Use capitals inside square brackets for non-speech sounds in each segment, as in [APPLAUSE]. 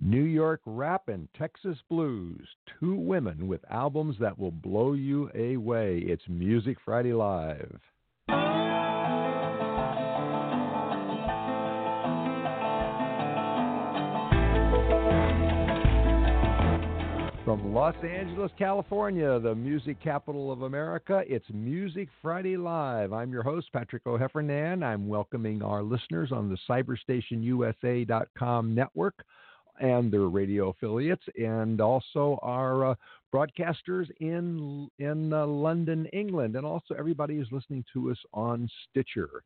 New York Rap and Texas Blues. Two women with albums that will blow you away. It's Music Friday Live. From Los Angeles, California, the music capital of America, it's Music Friday Live. I'm your host, Patrick O'Heffernan. I'm welcoming our listeners on the cyberstationusa.com network and their radio affiliates, and also our uh, broadcasters in in uh, London, England, and also everybody who's listening to us on Stitcher.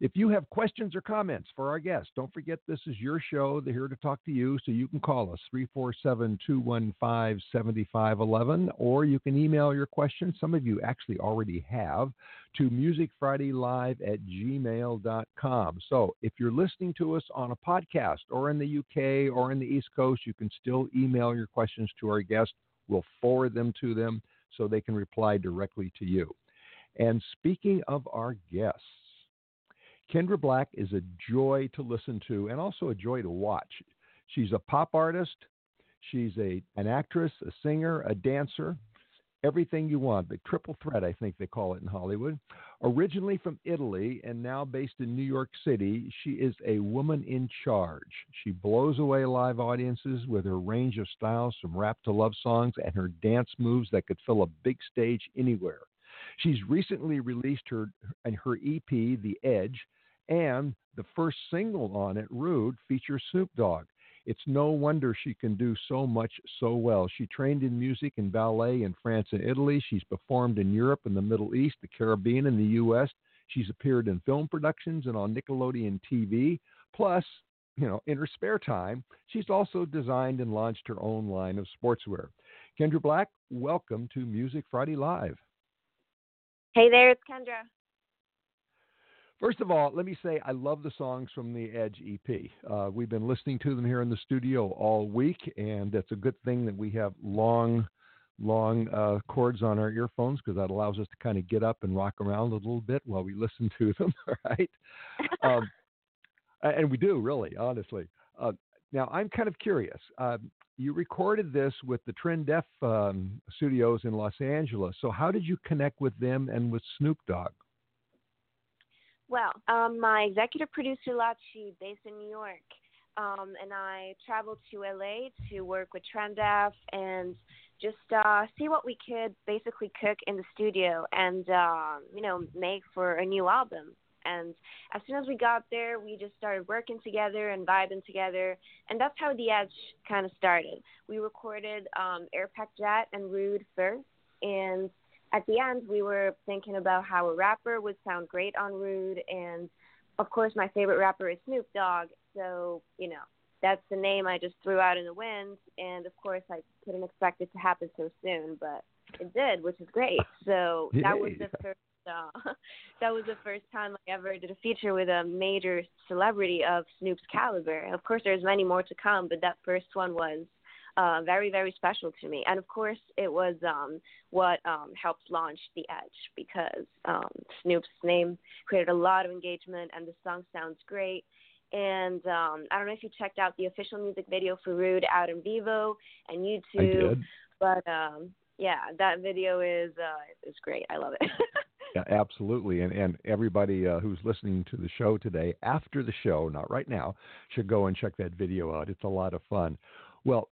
If you have questions or comments for our guests, don't forget this is your show. They're here to talk to you, so you can call us 347 215 7511, or you can email your questions. Some of you actually already have to musicfridaylive at gmail.com. So if you're listening to us on a podcast or in the UK or in the East Coast, you can still email your questions to our guests. We'll forward them to them so they can reply directly to you. And speaking of our guests, Kendra Black is a joy to listen to and also a joy to watch. She's a pop artist, she's a an actress, a singer, a dancer, everything you want. The triple threat, I think they call it in Hollywood. Originally from Italy and now based in New York City, she is a woman in charge. She blows away live audiences with her range of styles from rap to love songs and her dance moves that could fill a big stage anywhere. She's recently released her and her EP, The Edge, and the first single on it, Rude, features Snoop Dogg. It's no wonder she can do so much so well. She trained in music and ballet in France and Italy. She's performed in Europe and the Middle East, the Caribbean, and the U.S. She's appeared in film productions and on Nickelodeon TV. Plus, you know, in her spare time, she's also designed and launched her own line of sportswear. Kendra Black, welcome to Music Friday Live. Hey there, it's Kendra. First of all, let me say I love the songs from the Edge EP. Uh, we've been listening to them here in the studio all week, and it's a good thing that we have long, long uh, cords on our earphones because that allows us to kind of get up and rock around a little bit while we listen to them, [LAUGHS] right? [LAUGHS] um, and we do, really, honestly. Uh, now, I'm kind of curious. You recorded this with the Trend Def um, studios in Los Angeles. So, how did you connect with them and with Snoop Dogg? Well, um, my executive producer, Lachi, based in New York, um, and I traveled to LA to work with Trend Def and just uh, see what we could basically cook in the studio and, uh, you know, make for a new album. And as soon as we got there, we just started working together and vibing together. And that's how The Edge kind of started. We recorded um, Airpack Jet and Rude first. And at the end, we were thinking about how a rapper would sound great on Rude. And of course, my favorite rapper is Snoop Dogg. So, you know, that's the name I just threw out in the wind. And of course, I couldn't expect it to happen so soon, but it did, which is great. So that was the first. Uh, [LAUGHS] that was the first time I ever did a feature with a major celebrity of Snoop's caliber. Of course, there's many more to come, but that first one was uh, very, very special to me. And of course, it was um, what um, helped launch The Edge because um, Snoop's name created a lot of engagement, and the song sounds great. And um, I don't know if you checked out the official music video for Rude out in Vevo and YouTube, but um, yeah, that video is uh, is great. I love it. [LAUGHS] Yeah, absolutely. And and everybody uh, who's listening to the show today, after the show, not right now, should go and check that video out. It's a lot of fun. Well,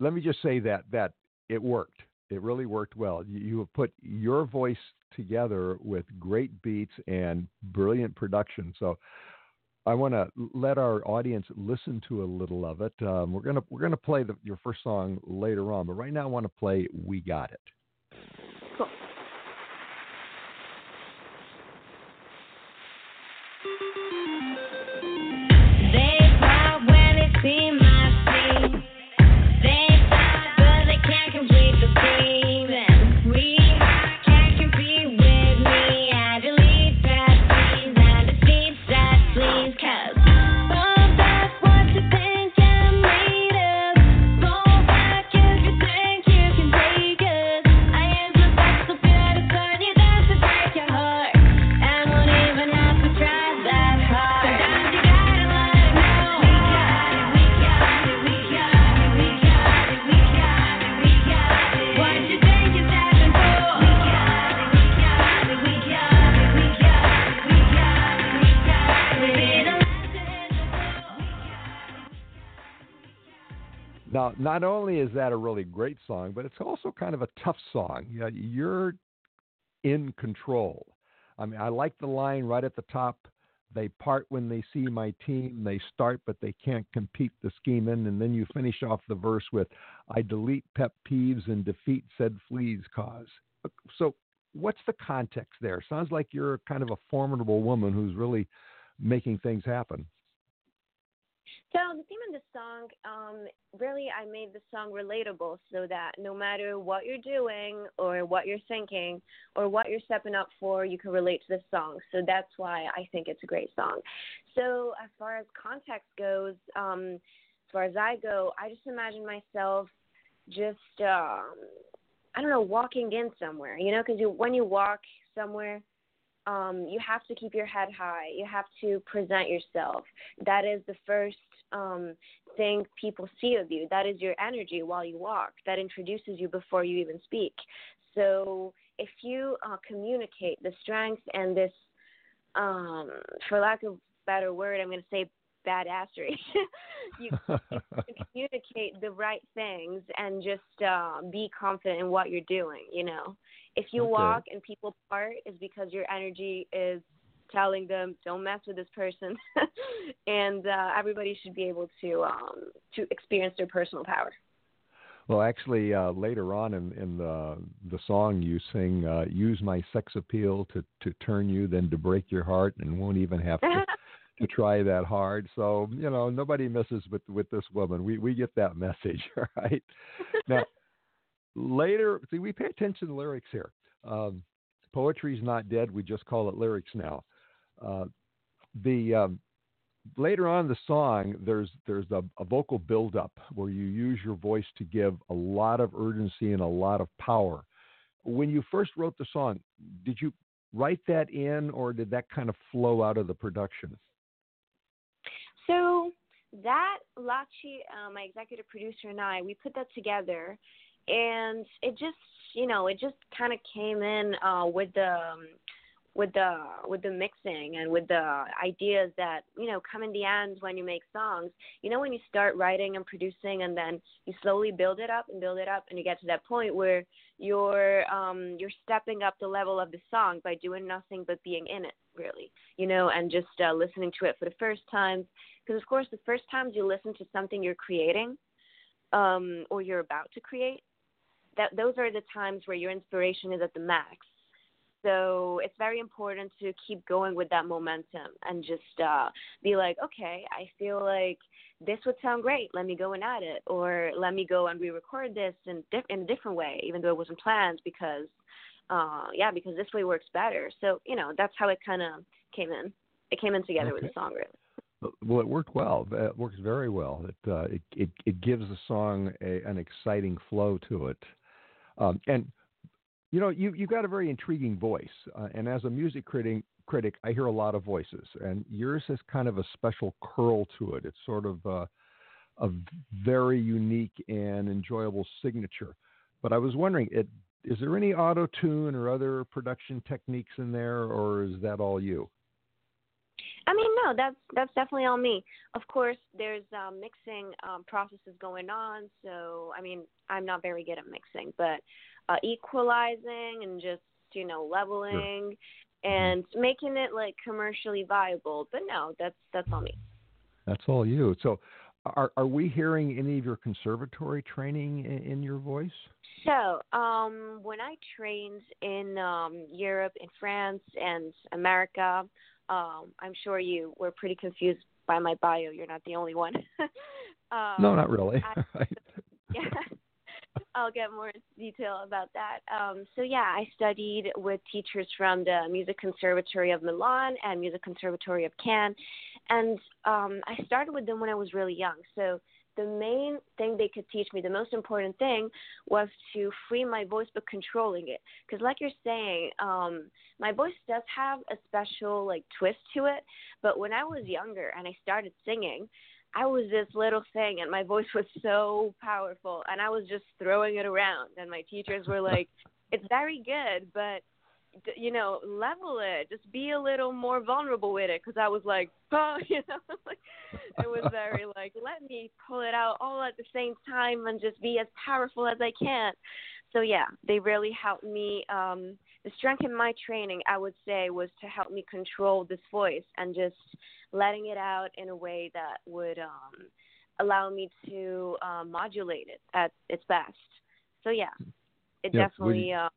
let me just say that that it worked. It really worked well. You, you have put your voice together with great beats and brilliant production. So I want to let our audience listen to a little of it. Um, we're gonna we're gonna play the, your first song later on, but right now I want to play "We Got It." Now, not only is that a really great song, but it's also kind of a tough song. You know, you're in control. I mean, I like the line right at the top. They part when they see my team. They start, but they can't compete the scheming. And then you finish off the verse with, I delete pet peeves and defeat said fleas cause. Uh, so, what's the context there? Sounds like you're kind of a formidable woman who's really making things happen. So the theme of the song, um, really, I made the song relatable so that no matter what you're doing or what you're thinking or what you're stepping up for, you can relate to the song. So that's why I think it's a great song. So as far as context goes, um, as far as I go, I just imagine myself just, um, I don't know, walking in somewhere. You know, because you, when you walk somewhere, um, you have to keep your head high. You have to present yourself. That is the first um, thing people see of you. That is your energy while you walk. That introduces you before you even speak. So if you uh, communicate the strength and this, um, for lack of better word, I'm going to say badassery. [LAUGHS] you, [LAUGHS] you communicate the right things and just uh, be confident in what you're doing. You know, if you Okay. walk and people part, is because your energy is telling them don't mess with this person, [LAUGHS] and uh, everybody should be able to um, to experience their personal power. Well, actually, uh, later on in, in the the song, you sing uh, "Use my sex appeal to to turn you, then to break your heart, and won't even have to, to try that hard." So you know, nobody misses with with this woman. We we get that [LAUGHS] message, [LAUGHS] right? Now, later, see, we pay attention to lyrics here. Um, poetry's not dead. We just call it lyrics now. Uh, the um, later on in the song, there's there's a, a vocal buildup where you use your voice to give a lot of urgency and a lot of power. When you first wrote the song, did you write that in, or did that kind of flow out of the production? So that Lachi, uh, my executive producer, and I, we put that together, and it just, you know, it just kind of came in uh, with the. Um, with the with the mixing and with the ideas that you know come in the end when you make songs you know when you start writing and producing and then you slowly build it up and build it up and you get to that point where you're um you're stepping up the level of the song by doing nothing but being in it really you know and just uh, listening to it for the first time because of course the first times you listen to something you're creating um or you're about to create that those are the times where your inspiration is at the max so it's very important to keep going with that momentum and just uh, be like, okay, I feel like this would sound great. Let me go and add it, or let me go and re-record this in, in a different way, even though it wasn't planned, because uh, yeah, because this way works better. So you know, that's how it kind of came in. It came in together with the song, really. Well, it worked well. It works very well. It uh, it, it it gives the song a, an exciting flow to it, um, and you know you you've got a very intriguing voice. Uh, and as a music critic, critic, I hear a lot of voices, and yours has kind of a special curl to it. It's sort of uh, a very unique and enjoyable signature. But I was wondering, it is there any auto tune or other production techniques in there, or is that all you? I mean, no, that's that's definitely all me. Of course, there's um, mixing um, processes going on. So, I mean, I'm not very good at mixing, but uh, equalizing and just you know leveling and making it like commercially viable. But no, that's that's all me. That's all you. So, are are we hearing any of your conservatory training in, in your voice? So, um, when I trained in um, Europe, in France, and America, um, I'm sure you were pretty confused by my bio. You're not the only one. [LAUGHS] um, no, not really. I- yeah. [LAUGHS] [LAUGHS] I'll get more detail about that. Um, so yeah, I studied with teachers from the Music Conservatory of Milan and Music Conservatory of Cannes, and um, I started with them when I was really young. So the main thing they could teach me, the most important thing, was to free my voice but controlling it. Because like you're saying, um, my voice does have a special like twist to it. But when I was younger and I started singing, I was this little thing and my voice was so powerful and I was just throwing it around and my teachers were like, "It's very good, but you know, level it. Just be a little more vulnerable with it." Because I was like, [LAUGHS] "Oh, you know, [LAUGHS] like it was very [LAUGHS] like, let me pull it out all at the same time and just be as powerful as I can. So yeah, they really helped me. Um, the strength in my training, I would say, was to help me control this voice and just letting it out in a way that would um, allow me to uh, modulate it at its best. So yeah, it Yeah, definitely you- uh,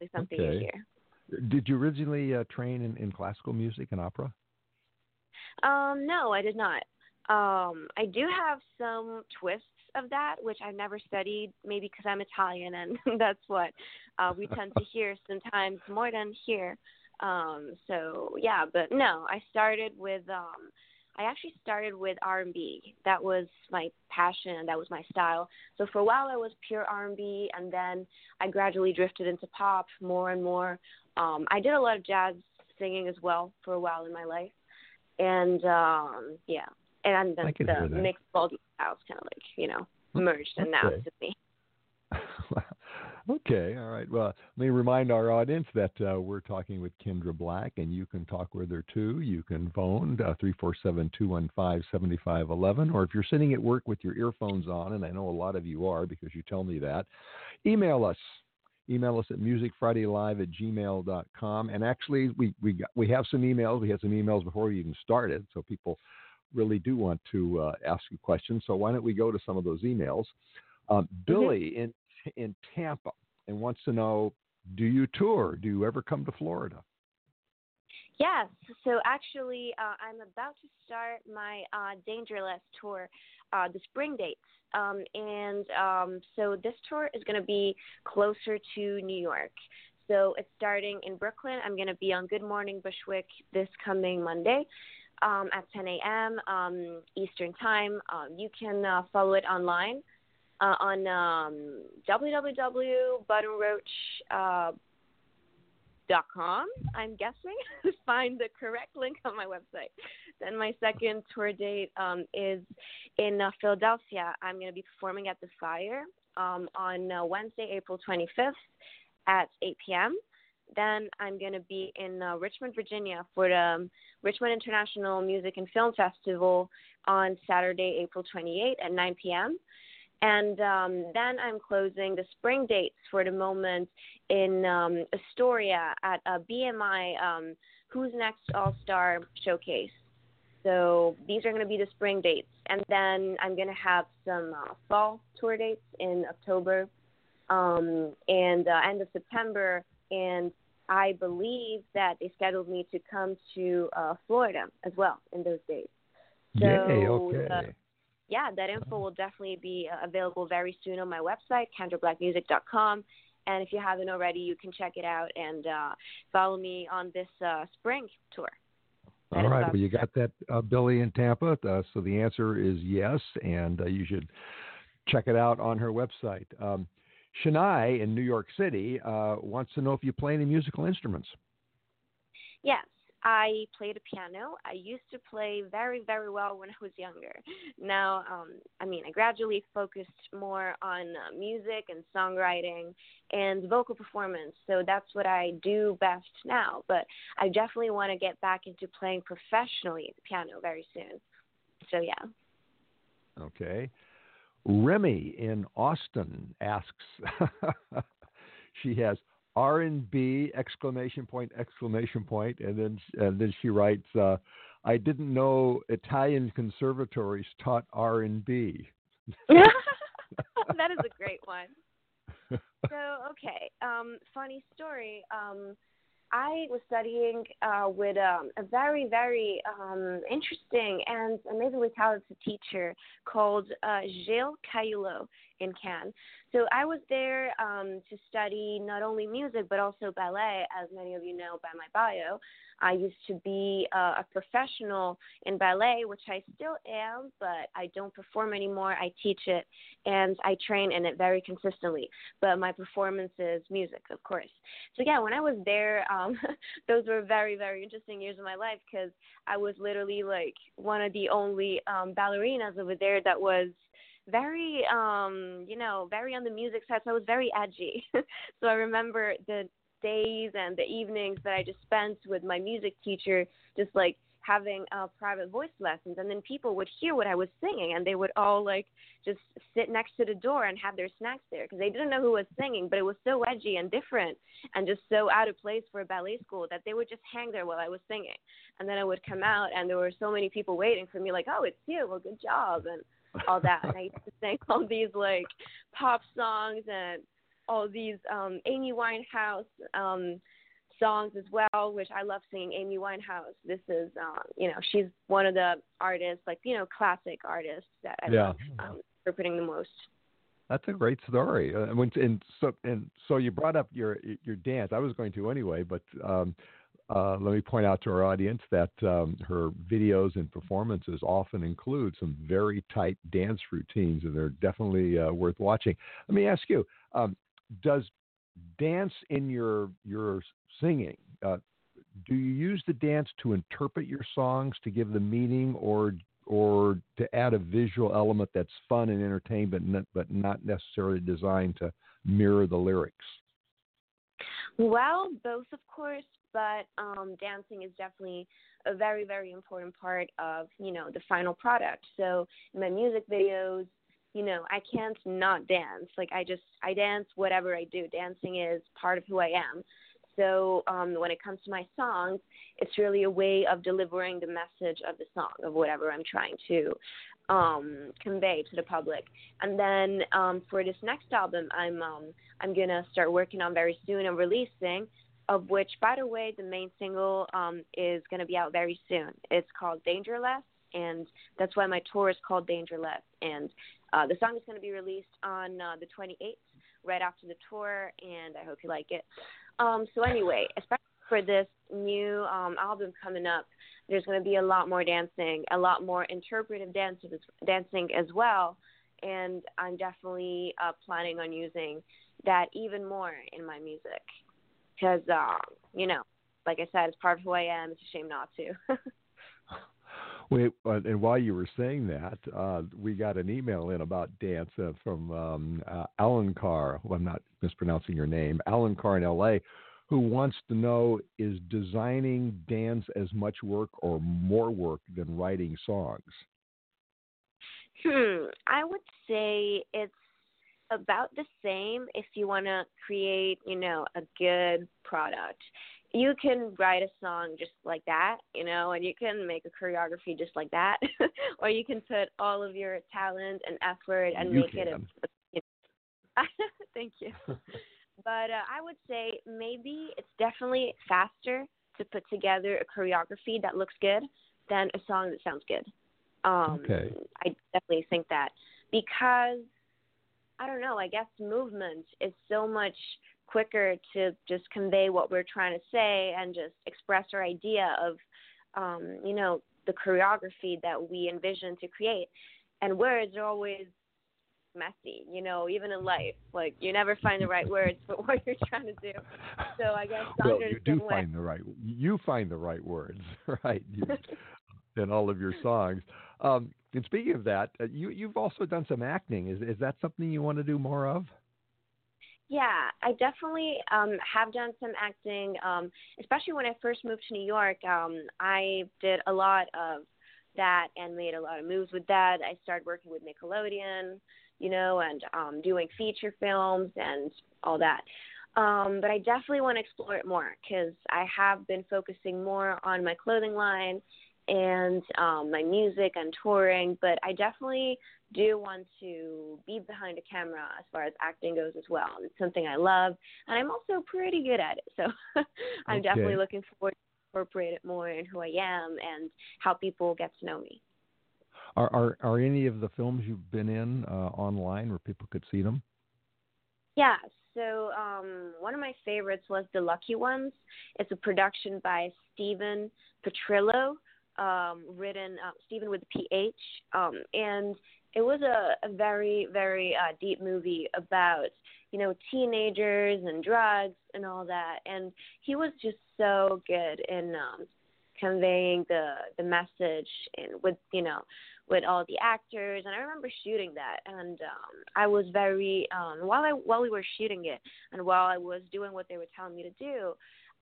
is something Okay. hear. Did you originally uh, train in, in classical music and opera? Um, no, I did not. Um, I do have some twists of that, which I've never studied, maybe because I'm Italian and [LAUGHS] that's what uh, we tend to [LAUGHS] hear sometimes more than here. Um, so yeah, but no, I started with um, I actually started with R&B. That was my passion and that was my style. So for a while I was pure R&B and then I gradually drifted into pop more and more. Um, I did a lot of jazz singing as well for a while in my life. And um, yeah, and then the mixed ball styles kind of like, you know, merged and now it's me. [LAUGHS] okay, all right. Well, let me remind our audience that uh, we're talking with Kendra Black, and you can talk with her too. You can phone uh, three four seven two one five seventy five eleven, or if you're sitting at work with your earphones on, and I know a lot of you are because you tell me that, email us. Email us at musicfridaylive at gmail.com. And actually, we, we, got, we have some emails. We had some emails before we even started, so people really do want to uh, ask you questions. So why don't we go to some of those emails? Um, Billy in in Tampa and wants to know: Do you tour? Do you ever come to Florida? Yes. So actually, uh, I'm about to start my uh, Dangerless tour, uh, the spring dates. Um, and um, so this tour is going to be closer to New York. So it's starting in Brooklyn. I'm going to be on Good Morning Bushwick this coming Monday um, at 10 a.m. Um, Eastern Time. Um, you can uh, follow it online uh, on um, www.buttonroach. Dot com i'm guessing find the correct link on my website. Then my second tour date um, is in uh, philadelphia. I'm going to be performing at the fire um, on uh, wednesday april 25th at 8 p.m then i'm going to be in uh, richmond virginia for the um, richmond international music and film festival on saturday april 28th at 9 p.m and um, then I'm closing the spring dates for the moment in um, Astoria at a BMI um, Who's Next All Star Showcase. So these are going to be the spring dates. And then I'm going to have some uh, fall tour dates in October um, and uh, end of September. And I believe that they scheduled me to come to uh, Florida as well in those dates. Yay! So, Okay. Yeah, that info will definitely be uh, available very soon on my website, kendrablackmusic.com. And if you haven't already, you can check it out and uh, follow me on this uh, spring tour. All is Well, you got that, uh, Billy in Tampa. Uh, so the answer is yes, and uh, you should check it out on her website. Um, Shania in New York City uh, wants to know if you play any musical instruments. Yes, I played a piano. I used to play very, very well when I was younger. Now, um, I mean, I gradually focused more on uh, music and songwriting and vocal performance. So that's what I do best now. But I definitely want to get back into playing professionally the piano very soon. So yeah. Okay. Remy in Austin asks. [LAUGHS] she has R and B exclamation point exclamation point, and then and then she writes, uh, "I didn't know Italian conservatories taught R and B." [LAUGHS] that is a great one. [LAUGHS] So okay, um, funny story. Um, I was studying uh, with um, a very, very um, interesting and amazingly talented teacher called uh, Gilles Cayulo in Cannes. So I was there um, to study not only music but also ballet, as many of you know by my bio. I used to be uh, a professional in ballet, which I still am, but I don't perform anymore. I teach it and I train in it very consistently. But my performance is music, of course. So yeah, when I was there, um, [LAUGHS] those were very, very interesting years of my life because I was literally like one of the only um, ballerinas over there that was very um you know very on the music side so i was very edgy. [LAUGHS] So i remember the days and the evenings that i just spent with my music teacher just like having uh, private voice lessons, and then people would hear what I was singing, and they would all like just sit next to the door and have their snacks there because they didn't know who was singing, but it was so edgy and different and just so out of place for a ballet school that they would just hang there while I was singing, and then I would come out, and there were so many people waiting for me, like, oh, it's you, well, good job, and all that. and I used to sing [LAUGHS] all these like pop songs and all these um Amy Winehouse um songs as well, which I love singing Amy Winehouse. This is um, you know, she's one of the artists, like, you know, classic artists that I Yeah. love um, interpreting the most. That's a great story. Uh, when, and so and so you brought up your your dance. I was going to anyway, but um, uh, let me point out to our audience that um, her videos and performances often include some very tight dance routines, and they're definitely uh, worth watching. Let me ask you: um, Does dance in your your singing? Uh, do you use the dance to interpret your songs to give them meaning, or or to add a visual element that's fun and entertainment, but not necessarily designed to mirror the lyrics? Well, both, of course, but um, dancing is definitely a very, very important part of you know the final product. So in my music videos, you know, I can't not dance. Like I just I dance whatever I do. Dancing is part of who I am. So um, when it comes to my songs, it's really a way of delivering the message of the song of whatever I'm trying to um, convey to the public. And then um, for this next album, I'm um, I'm gonna start working on very soon and releasing. Of which, by the way, the main single um, is gonna be out very soon. It's called Dangerless, and that's why my tour is called Dangerless. And uh, the song is gonna be released on uh, the 28th, right after the tour, and I hope you like it. Um, so anyway, especially for this new um, album coming up, there's going to be a lot more dancing, a lot more interpretive dancing as well, and I'm definitely uh, planning on using that even more in my music because, uh, you know, like I said, it's part of who I am. It's a shame not to. [LAUGHS] Wait, uh, and while you were saying that, uh, we got an email in about dance uh, from um, uh, Alan Carr. Well, I'm not mispronouncing your name. Alan Carr in L.A., who wants to know is designing dance as much work or more work than writing songs? Hmm, I would say it's about the same if you want to create, you know, a good product. You can write a song just like that, you know, and you can make a choreography just like that, [LAUGHS] or you can put all of your talent and effort and You make it a. can. [LAUGHS] you know. [LAUGHS] Thank you. But uh, I would say maybe it's definitely faster to put together a choreography that looks good than a song that sounds good. Um, Okay. I definitely think that because I don't know. I guess movement is so much quicker to just convey what we're trying to say and just express our idea of, um, you know, the choreography that we envision to create. And words are always messy, you know, even in life. Like you never find the right words for [LAUGHS] what you're trying to do. So I guess well, you do way. find the right. You find the right words, [LAUGHS] right? [LAUGHS] You, in all of your songs. Um, and speaking of that, uh, you you've also done some acting. Is is that something you want to do more of? Yeah, I definitely um, have done some acting, um, especially when I first moved to New York. Um, I did a lot of that and made a lot of moves with that. I started working with Nickelodeon, you know, and um, doing feature films and all that. Um, but I definitely want to explore it more because I have been focusing more on my clothing line and um, my music and touring. But I definitely do want to be behind a camera as far as acting goes as well. It's something I love, and I'm also pretty good at it. So [LAUGHS] I'm Okay. definitely looking forward to incorporate it more in who I am and how people get to know me. Are are are any of the films you've been in uh, online where people could see them? Yeah, so um, one of my favorites was The Lucky Ones. It's a production by Stephen Petrillo, um, written uh, Stephen with PH, um, and it was a, a very, very uh, deep movie about you know teenagers and drugs and all that. And he was just so good in um, conveying the the message and with you know with all the actors and I remember shooting that and um I was very um while I while we were shooting it and while I was doing what they were telling me to do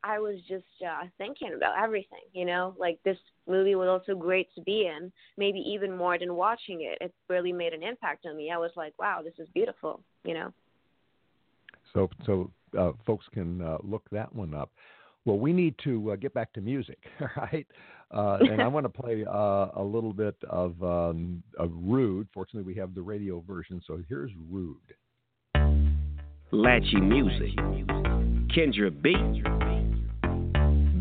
I was just uh thinking about everything, you know, like this movie was also great to be in, maybe even more than watching it. It really made an impact on me. I was like, wow, this is beautiful, you know. So so uh, folks can uh, look that one up. Well, we need to uh, get back to music, all [LAUGHS] right? Uh, and I [LAUGHS] want to play uh, a little bit of um, of Rude. Fortunately, we have the radio version, so here's Rude. Lachi Music, Kendra B,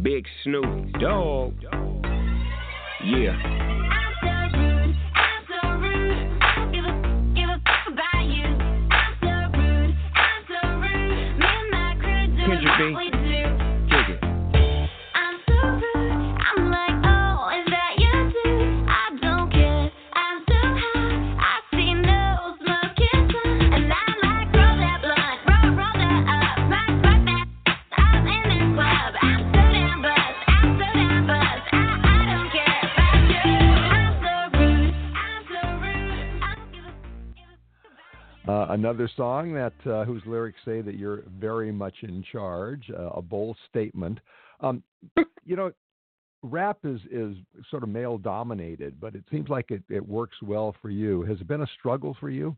Big Snoop Dogg. Yeah. Kendra B. another song that uh, whose lyrics say that you're very much in charge. Uh, a bold statement. Um, you know, rap is is sort of male dominated, but it seems like it, it works well for you. Has it been a struggle for you?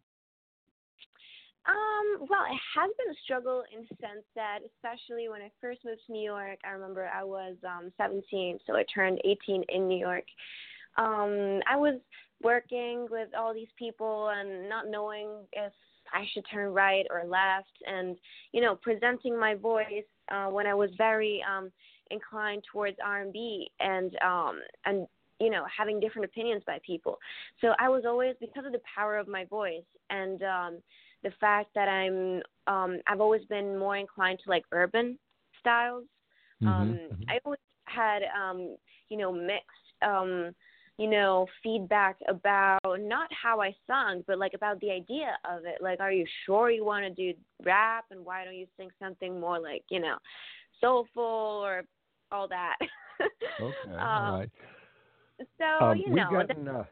Um, well, it has been a struggle in the sense that, especially when I first moved to New York, I remember I was um 17, so I turned 18 in New York. Um, I was working with all these people and not knowing if I should turn right or left, and you know, presenting my voice uh, when I was very um inclined towards R&B and um and you know having different opinions by people. So I was always because of the power of my voice and um the fact that I'm um I've always been more inclined to like urban styles. Um mhm. I always had um you know mixed um you know feedback about not how I sung but like about the idea of it. Like are you sure you want to do rap and why don't you sing something more like, you know, soulful or all that. [LAUGHS] Okay, um, all right. So, Um, you know, gotten, uh,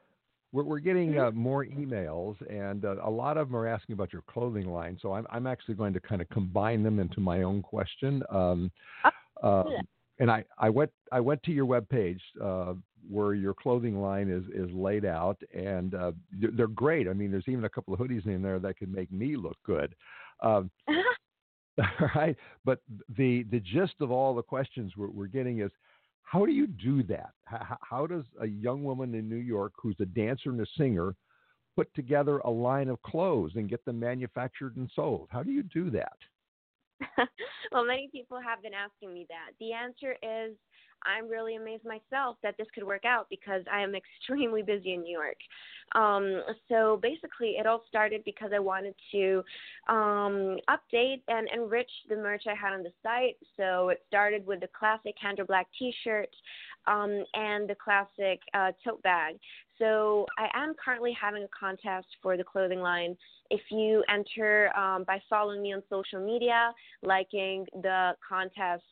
we're, we're getting uh, more emails, and uh, a lot of them are asking about your clothing line. So I'm, I'm actually going to kind of combine them into my own question. Um, uh, yeah. and I, I went I went to your webpage uh, where your clothing line is, is laid out, and uh, they're great. I mean, there's even a couple of hoodies in there that could make me look good. Um, [LAUGHS] all right, but the the gist of all the questions we're, we're getting is, how do you do that? How, how does a young woman in New York who's a dancer and a singer put together a line of clothes and get them manufactured and sold? How do you do that? [LAUGHS] well, many people have been asking me that. The answer is I'm really amazed myself that this could work out because I am [LAUGHS] extremely busy in New York. Um, so basically, it all started because I wanted to um, update and enrich the merch I had on the site. So it started with the classic Kendra Black T-shirt um, and the classic uh, tote bag. So I am currently having a contest for the clothing line. If you enter um, by following me on social media, liking the contest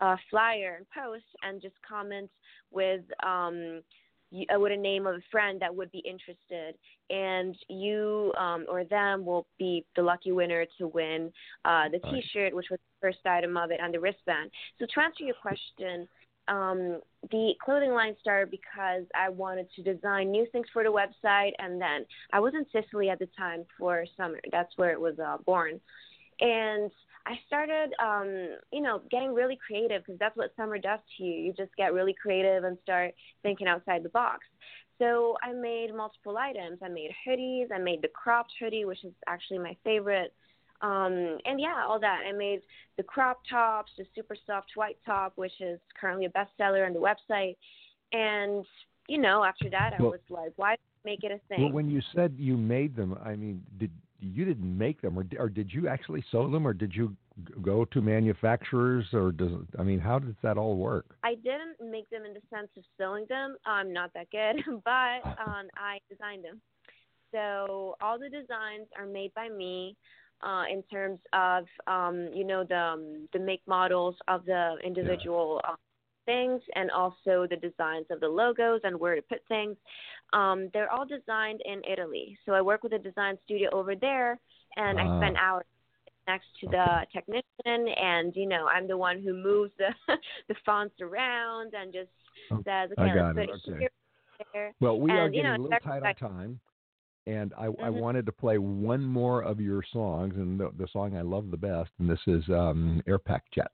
uh, flyer and post, and just comment with um, you, uh, with a name of a friend that would be interested, and you um, or them will be the lucky winner to win uh, the T-shirt, which was the first item of it, and the wristband. So to answer your question, um, the clothing line started because I wanted to design new things for the website, and then I was in Sicily at the time for summer. That's where it was uh, born, and I started, um, you know, getting really creative because that's what summer does to you. You just get really creative and start thinking outside the box. So I made multiple items. I made hoodies. I made the cropped hoodie, which is actually my favorite. Um, and yeah, all that. I made the crop tops, the super soft white top, which is currently a bestseller on the website. And you know, after that, I Well- was like, why make it a thing? Well, when you said you made them, I mean, did you didn't make them, or, or did you actually sew them, or did you go to manufacturers, or does I mean, how does that all work? I didn't make them in the sense of sewing them. I'm not that good, [LAUGHS] but [LAUGHS] um, I designed them. So all the designs are made by me. Uh, in terms of um, you know the um, the make models of the individual uh, things and also the designs of the logos and where to put things. Um, they're all designed in Italy. So I work with a design studio over there, and I spend hours next to the technician, and you know I'm the one who moves the [LAUGHS] the fonts around and just Oh, says, I okay, got let's it. put it Okay. Well, we are And, you getting know, a little tight on time, and I, I Mhm. wanted to play one more of your songs, and the, the song I love the best, and this is um, Airpack Jet.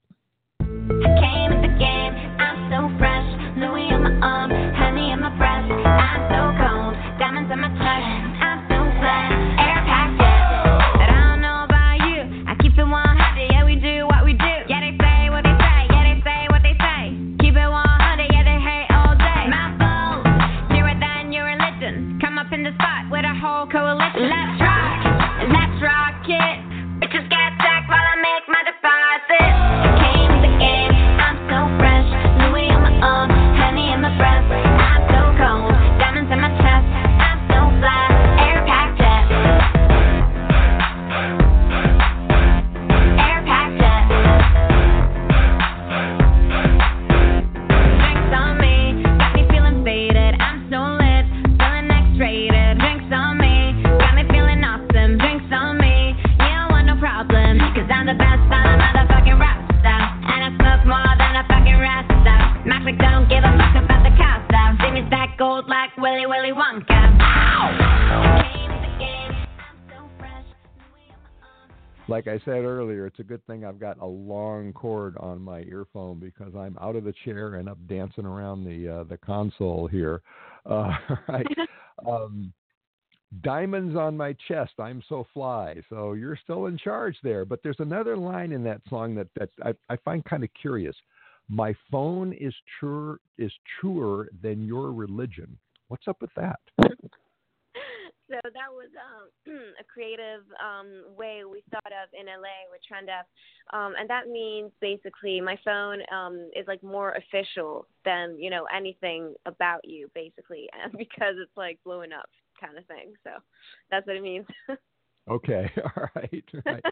Came in the game, I'm so fresh. Louis on my arm, a good thing I've got a long cord on my earphone because I'm out of the chair and up dancing around the uh, the console here. Uh, [LAUGHS] right. [LAUGHS] um, diamonds on my chest. I'm so fly. So you're still in charge there. But there's another line in that song that that I, I find kind of curious. My phone is truer is truer than your religion. What's up with that? [LAUGHS] so that was um, [CLEARS THROAT] a creative um, way we thought of in LA with Trend Def, um, and that means basically my phone um, is like more official than you know anything about you, basically, and [LAUGHS] because it's like blowing up kind of thing. So that's what it means. [LAUGHS] Okay, [LAUGHS] all right. right.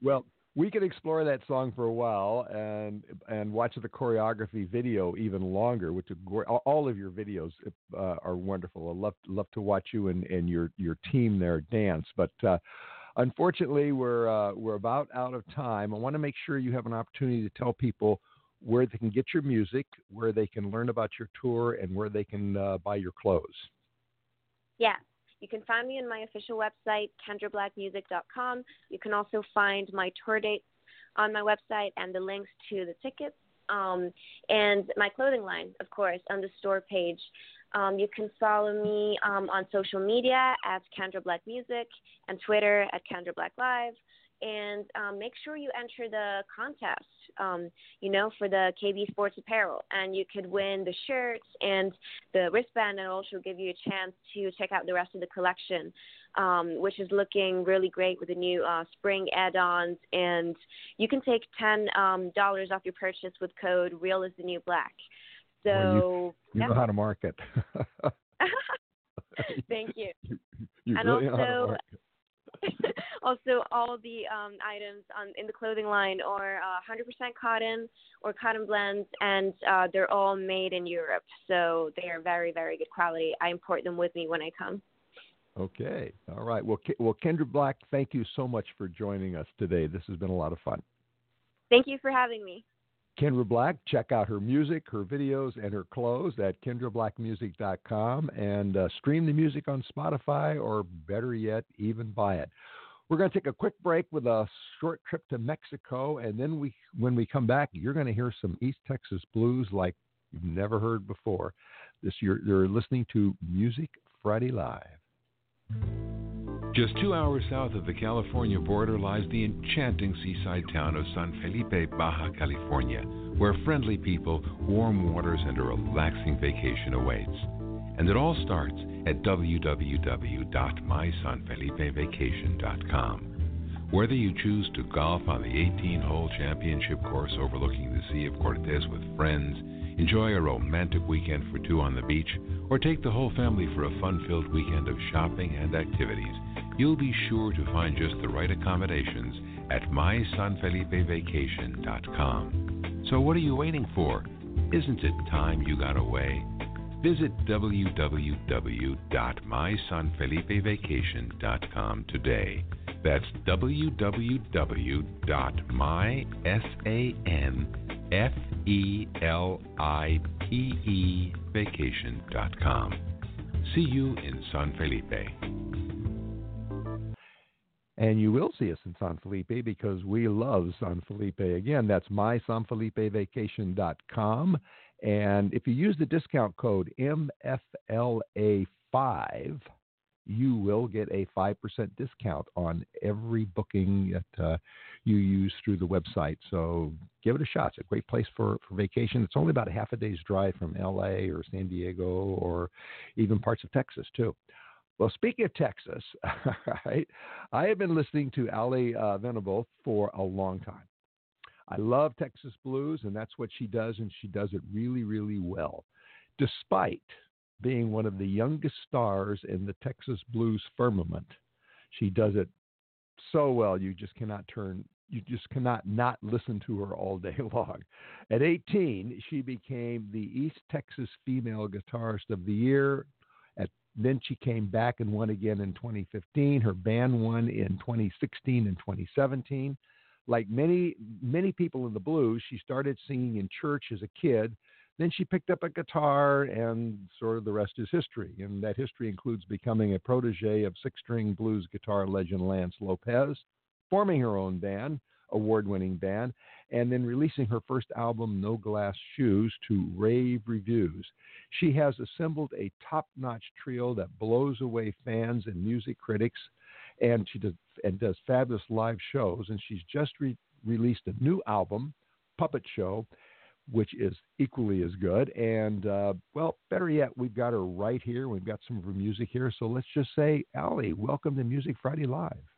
well, we could explore that song for a while and and watch the choreography video even longer, which all- of your videos uh, are wonderful. I love love to watch you and, and your your team there dance, but. Uh, Unfortunately, we're uh, we're about out of time. I want to make sure you have an opportunity to tell people where they can get your music, where they can learn about your tour, and where they can uh, buy your clothes. Yeah. You can find me on my official website, kendrablackmusic.com. You can also find my tour dates on my website and the links to the tickets. Um, and my clothing line, of course, on the store page. Um, you can follow me um, on social media at Kendra Black Music and Twitter at Kendra Black Live. And um, make sure you enter the contest, um, you know, for the KB Sports Apparel. And you could win the shirts and the wristband, and also give you a chance to check out the rest of the collection, um, which is looking really great with the new uh, spring add-ons. And you can take ten um, dollars off your purchase with code Real is the New Black. So Well, You yeah. know how to market. [LAUGHS] thank you. [LAUGHS] you And really know how to also- market. [LAUGHS] also, all the um, items on, in the clothing line are uh, 100% cotton or cotton blends, and uh, they're all made in Europe. So they are very, very good quality. I import them with me when I come. Okay. All right. Well, well, Kendra Black, thank you so much for joining us today. This has been a lot of fun. Thank you for having me. Kendra Black, check out her music, her videos, and her clothes at kendrablackmusic.com and uh, stream the music on Spotify or better yet, even buy it. We're going to take a quick break with a short trip to Mexico, and then we, when we come back, you're going to hear some East Texas blues like you've never heard before. This you're, you're listening to Music Friday Live. Just two hours south of the California border lies the enchanting seaside town of San Felipe, Baja California, where friendly people, warm waters, and a relaxing vacation awaits. And it all starts at www.mysanfelipevacation.com. Whether you choose to golf on the 18 hole championship course overlooking the Sea of Cortez with friends, enjoy a romantic weekend for two on the beach, or take the whole family for a fun filled weekend of shopping and activities, you'll be sure to find just the right accommodations at mysanfelipevacation.com. So what are you waiting for? Isn't it time you got away? Visit www.mysanfelipevacation.com today. That's www.mysanfelipevacation.com. See you in San Felipe. And you will see us in San Felipe because we love San Felipe. Again, that's mysanfelipevacation.com. And if you use the discount code MFLA5, you will get a 5% discount on every booking that uh, you use through the website. So give it a shot. It's a great place for, for vacation. It's only about a half a day's drive from LA or San Diego or even parts of Texas, too. Well, speaking of Texas, [LAUGHS] right, I have been listening to Ally uh, Venable for a long time. I love Texas blues, and that's what she does, and she does it really, really well, despite being one of the youngest stars in the Texas blues firmament. She does it so well, you just cannot turn, you just cannot not listen to her all day [LAUGHS] long. At 18, she became the East Texas Female Guitarist of the Year. Then she came back and won again in 2015. Her band won in 2016 and 2017 like many many people in the blues, she started singing in church as a kid. Then she picked up a guitar, and sort of the rest is history. And that history includes becoming a protege of six string blues guitar legend Lance Lopez, forming her own band, award winning band, and then releasing her first album, No Glass Shoes, to rave reviews. She has assembled a top notch trio that blows away fans and music critics and she does and does fabulous live shows. And she's just re- released a new album, Puppet Show, which is equally as good. And uh, well, better yet, we've got her right here. We've got some of her music here. So let's just say, Ally, welcome to Music Friday Live.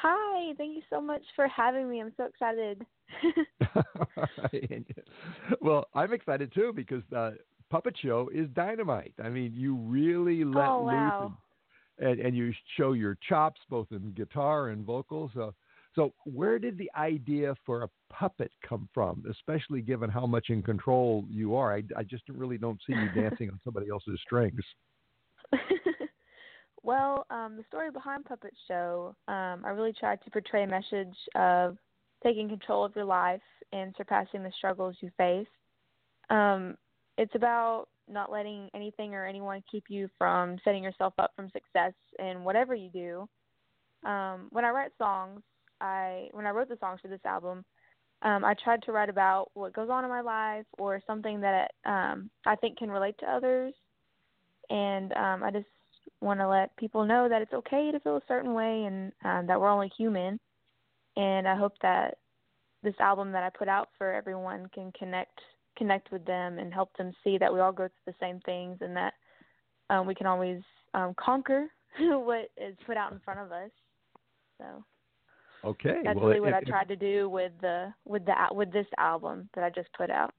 Hi, thank you so much for having me. I'm so excited. [LAUGHS] [LAUGHS] well, I'm excited too because the Puppet Show is dynamite. I mean, you really let oh, loose. wow. And, and, and you show your chops both in guitar and vocals. So, so where did the idea for a puppet come from, especially given how much in control you are? I, I just really don't see you [LAUGHS] dancing on somebody else's strings. Well, um, the story behind Puppet Show, um, I really tried to portray a message of taking control of your life and surpassing the struggles you face. Um, it's about not letting anything or anyone keep you from setting yourself up from success in whatever you do. Um, when I write songs, I when I wrote the songs for this album, um, I tried to write about what goes on in my life or something that um, I think can relate to others, and um, I just want to let people know that it's okay to feel a certain way and um, that we're only human. And I hope that this album that I put out for everyone can connect connect with them and help them see that we all go through the same things and that um, we can always um, conquer [LAUGHS] what is put out in front of us. So okay, that's well, really what it, I tried to do with the with the with this album that I just put out.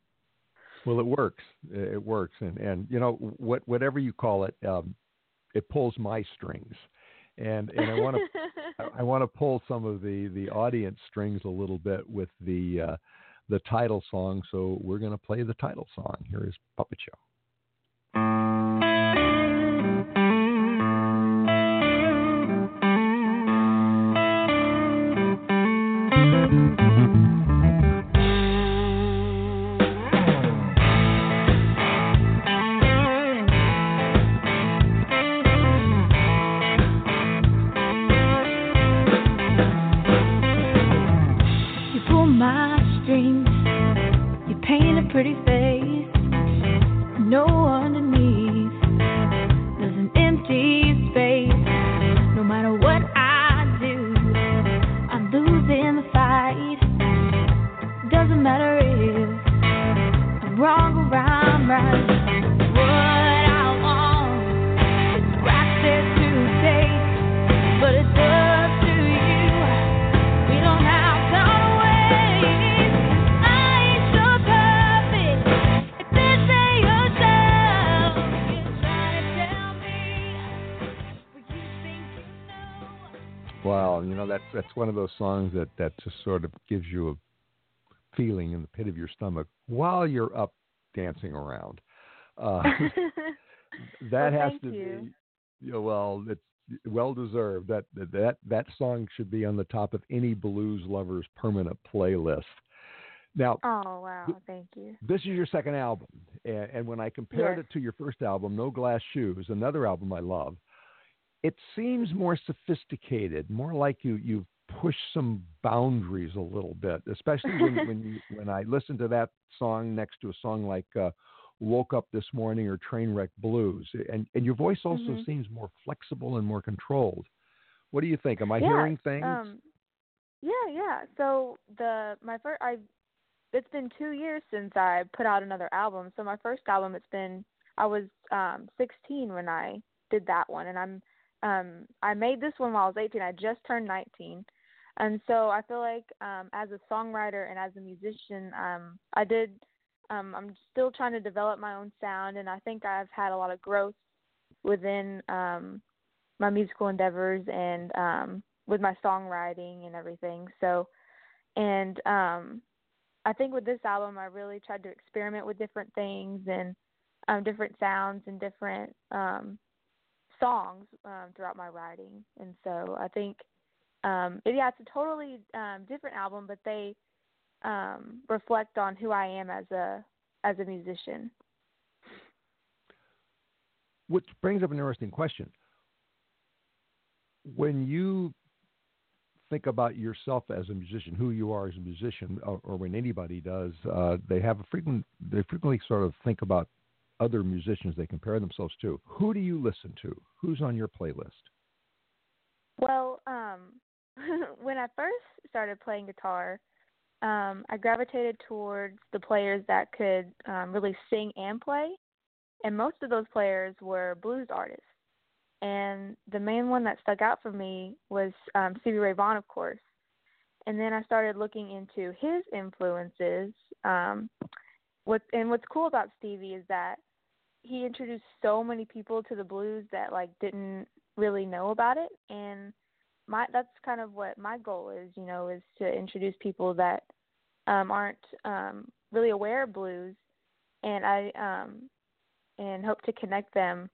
Well, it works. It works, and and you know what whatever you call it, um, it pulls my strings, and and I want to [LAUGHS] I want to pull some of the the audience strings a little bit with the. Uh, the title song. So we're going to play the title song. Here is Puppet Show. Those songs that that just sort of gives you a feeling in the pit of your stomach while you're up dancing around. Uh, [LAUGHS] that Well, has to you. be. You know, well, it's well deserved. That that that song should be on the top of any blues lover's permanent playlist. Now, Oh wow, thank you. this is your second album, and, and when I compared Yes. it to your first album, No Glass Shoes, another album I love, it seems more sophisticated, more like you you've pushed some boundaries a little bit, especially when [LAUGHS] when you when I listen to that song next to a song like uh, Woke Up This Morning or Trainwreck Blues, and and your voice also Mhm. seems more flexible and more controlled. What do you think? Am I yeah, hearing things? Um, yeah, yeah. So the my first I it's been two years since I put out another album. So my first album it's been I was um 16 when I did that one and I'm um I made this one while I was 18. I just turned 19. And so I feel like um as a songwriter and as a musician um I did um I'm still trying to develop my own sound and I think I've had a lot of growth within um my musical endeavors and um with my songwriting and everything. So and um I think with this album I really tried to experiment with different things and um different sounds and different um songs um throughout my writing. And so I think um it, yeah, it's a totally um different album but they um reflect on who I am as a as a musician. Which brings up an interesting question. When you think about yourself as a musician, who you are as a musician, or, or when anybody does, uh, they have a frequent they frequently sort of think about other musicians they compare themselves to. Who do you listen to? Who's on your playlist? Well, um, [LAUGHS] when I first started playing guitar, um, I gravitated towards the players that could um, really sing and play, and most of those players were blues artists. And the main one that stuck out for me was um, Stevie Ray Vaughan, of course. And then I started looking into his influences. Um, what and what's cool about Stevie is that he introduced so many people to the blues that like didn't really know about it and my that's kind of what my goal is you know is to introduce people that um aren't um really aware of blues. And i um and hope to connect them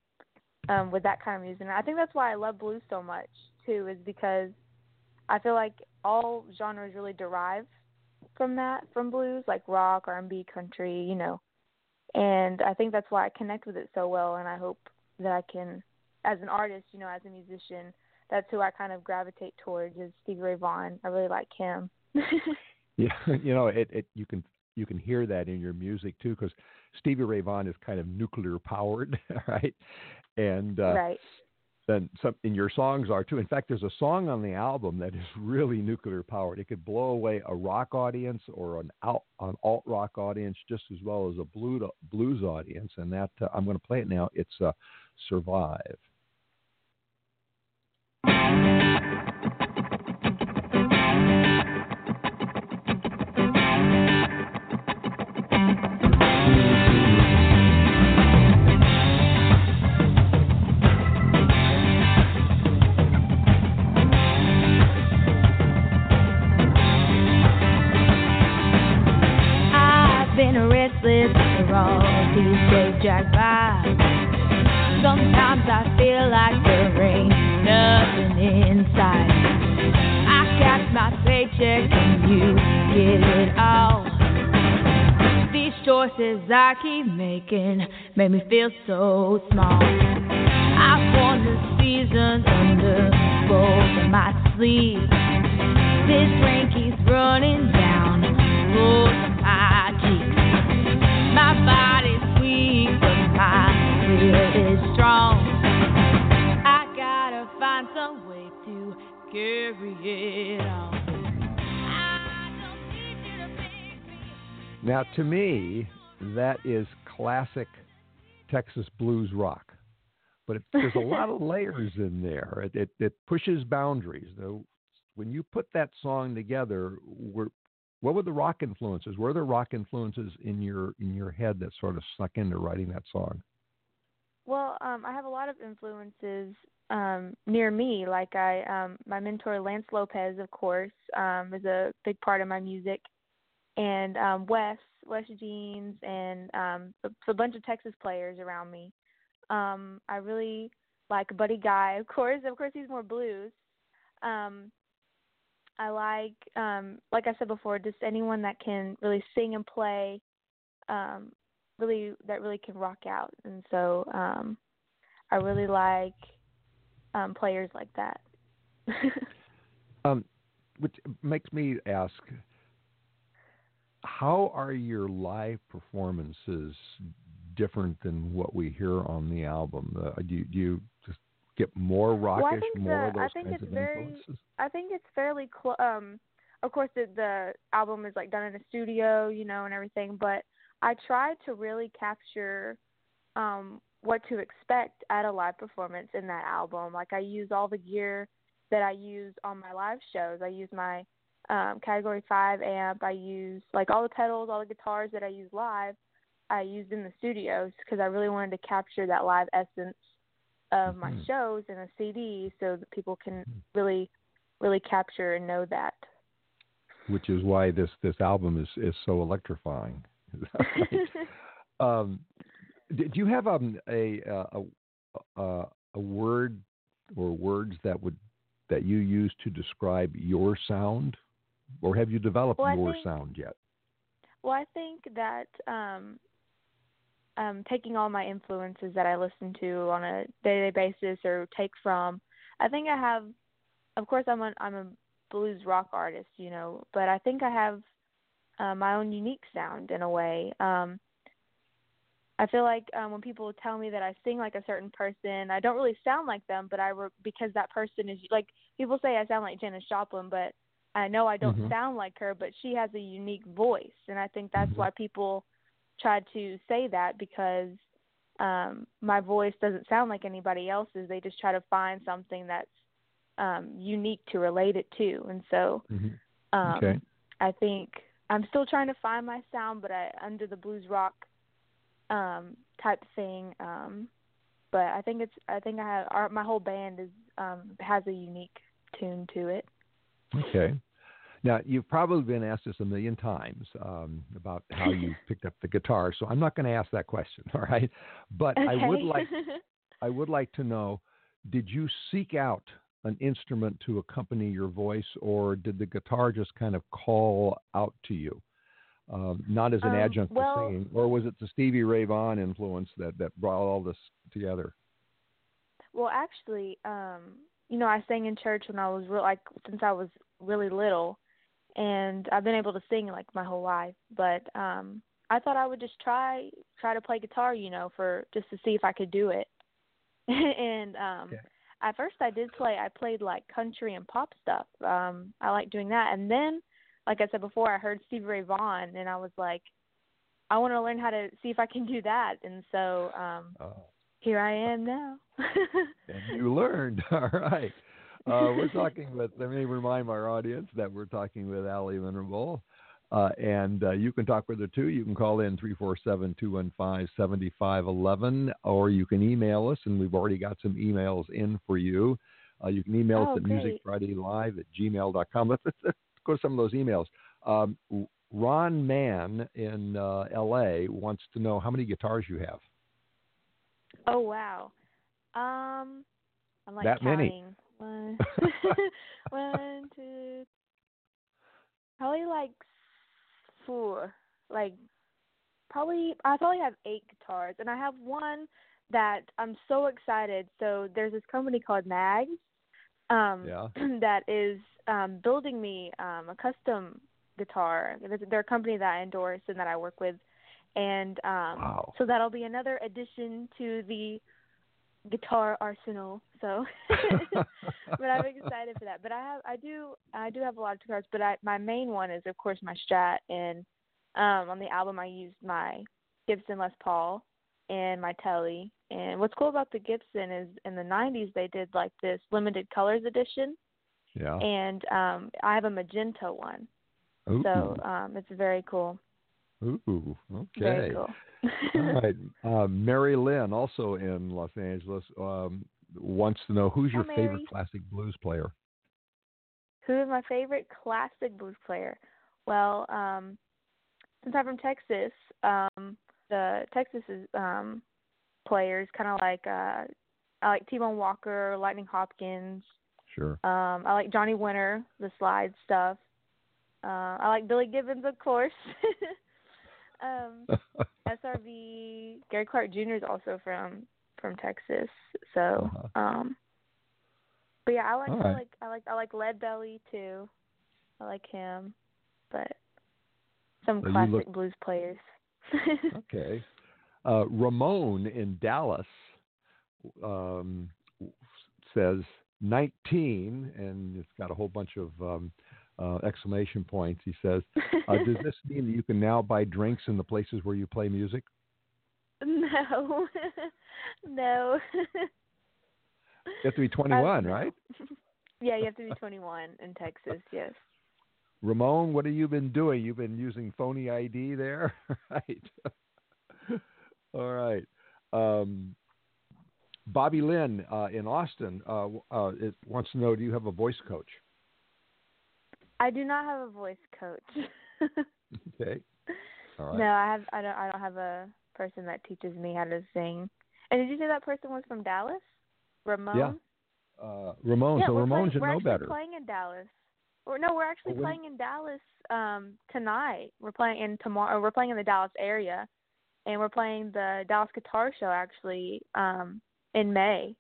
um with that kind of music. And i think that's why i love blues so much too is because i feel like all genres really derive from that from blues like rock r&b country you know. And i think that's why i connect with it so well. And i hope that i can as an artist you know as a musician that's who i kind of gravitate towards is stevie ray vaughan i really like him [LAUGHS] Yeah, [LAUGHS] you know, it, it you can you can hear that in your music too, because Stevie Ray Vaughan is kind of nuclear powered, [LAUGHS] right? And uh, right then some in your songs are too. In fact, there's a song on the album that is really nuclear powered. It could blow away a rock audience or an out an alt rock audience just as well as a blues blues audience. And that uh, I'm going to play it now. It's uh, "Survive." I've choices I keep making make me feel so small. I've worn the seasons under both of my sleeves. This rain keeps running down both of my cheeks. My body's weak, but my will is strong. I gotta find some way to carry it on. Now, to me, that is classic Texas blues rock. But it, there's a [LAUGHS] lot of layers in there. It, it, it pushes boundaries. Though, when you put that song together, were, what were the rock influences? Were there rock influences in your in your head that sort of snuck into writing that song? Well, um, I have a lot of influences um, near me. Like I, um, my mentor Lance Lopez, of course, um, is a big part of my music, and um, Wes, Wes Jeans, and um, a, a bunch of Texas players around me. Um, I really like Buddy Guy, of course. Of course, he's more blues. Um, I like, um, like I said before, just anyone that can really sing and play, um, really that really can rock out. And so um, I really like um, players like that. [LAUGHS] um, which makes me ask, how are your live performances different than what we hear on the album? Uh, do, you, do you just get more rockish, well, I think more the, of those I think kinds it's of very, influences? I think it's fairly close. Um, of course, the, the album is like done in a studio, you know, and everything. But I tried to really capture um, what to expect at a live performance in that album. Like I use all the gear that I use on my live shows. I use my um, Category Five amp. I use like all the pedals, all the guitars that I use live. I used in the studios because I really wanted to capture that live essence of my Mhm. shows in a CD, so that people can really, really capture and know that. Which is why this this album is is so electrifying. [LAUGHS] [LAUGHS] um, did you have um, a, a a a word or words that would that you use to describe your sound, or have you developed Well, your think- sound yet? Well, I think that um, um, taking all my influences that I listen to on a day-to-day basis or take from, I think I have. Of course, I'm a I'm a blues rock artist, you know, but I think I have uh, my own unique sound in a way. Um, I feel like um, when people tell me that I sing like a certain person, I don't really sound like them, but I re- because that person is like people say I sound like Janis Joplin, but I know I don't Mhm. sound like her, but she has a unique voice, and I think that's Mhm. why people try to say that because um my voice doesn't sound like anybody else's. They just try to find something that's um unique to relate it to, and so Mhm. um Okay. I think I'm still trying to find my sound, but I under the blues rock um type thing. Um but I think it's I think I have our, my whole band is um has a unique tune to it. Okay. Now you've probably been asked this a million times um, about how you [LAUGHS] picked up the guitar, so I'm not going to ask that question. [LAUGHS] All right, but I would like [LAUGHS] I would like to know: Did you seek out an instrument to accompany your voice, or did the guitar just kind of call out to you, um, not as an Um, adjunct well- to singing, or was it the Stevie Ray Vaughan influence that that brought all this together? Well, actually, um, you know, I sang in church when I was real like since I was really little, and I've been able to sing like my whole life. But um, I thought I would just try try to play guitar, you know, for just to see if I could do it. [LAUGHS] and um, Okay. at first, I did play. I played like country and pop stuff. Um, I like doing that. And then, like I said before, I heard Stevie Ray Vaughan, and I was like, I want to learn how to see if I can do that. And so um, Oh. Here I am now. [LAUGHS] And you learned. [LAUGHS] All right. Uh, we're talking with, let me remind our audience that we're talking with Ally Venable. Uh, and uh, you can talk with her too. You can call in 347 215 7511, or you can email us, and we've already got some emails in for you. Uh, you can email us Oh, at great. musicfridaylive at gmail.com. Let's, let's, let's go to some of those emails. Um, Ron Mann in uh, LA wants to know how many guitars you have. Oh wow. Um I'm like That many. counting. One [LAUGHS] one, two probably like four. Like probably I probably have eight guitars and I have one that I'm so excited. So there's this company called Nags um Yeah. [CLEARS THROAT] that is um building me um a custom guitar. They're a company that I endorse and that I work with and um Wow. so that'll be another addition to the guitar arsenal. So [LAUGHS] but I'm excited for that. But I have I do I do have a lot of guitars, but I my main one is of course my Strat and um on the album I used my Gibson Les Paul and my Telly. And what's cool about the Gibson is in the 90s they did like this limited colors edition yeah. and um I have a magenta one. Ooh. So um it's very cool. Ooh, okay. Cool. All [LAUGHS] right. Uh, Mary Lynn, also in Los Angeles, um, wants to know who's Hi, your Mary. favorite classic blues player? Who is my favorite classic blues player? Well, um, since I'm from Texas, um, the Texas is, um, players kind of like uh, I like T Bone Walker, Lightning Hopkins. Sure. Um, I like Johnny Winter, the slide stuff. Uh, I like Billy Gibbons, of course. [LAUGHS] um, [LAUGHS] SRV. Gary Clark Jr. is also from from Texas. So, Uh-huh. um, but yeah, I like I right. like I like I like Lead Belly too. I like him, but some So classic look- blues players. [LAUGHS] Okay. Uh, Ramon in Dallas um, says 19, and it's got a whole bunch of um, uh, exclamation points. He says, [LAUGHS] uh, Does this mean that you can now buy drinks in the places where you play music? no, [LAUGHS] no. You have to be [LAUGHS] 21, Um, right? Yeah, you have to be 21 in Texas. Yes. Ramon, what have you been doing? You've been using phony ID there? right. All right. Um, Bobby Lynn uh, in Austin uh, uh, wants to know do you have a voice coach? I do not have a voice coach. [LAUGHS] Okay. All right. No, I have. I don't. I don't have a person that teaches me how to sing. And did you say that person was from Dallas? Ramon. Yeah. Uh, Ramon, Yeah, so we're Ramon playing, should we're actually playing in Dallas. Or no, we're actually Oh, playing in Dallas um tonight. We're playing in tomorrow. We're playing in the Dallas area, and we're playing the Dallas Guitar Show actually um in May.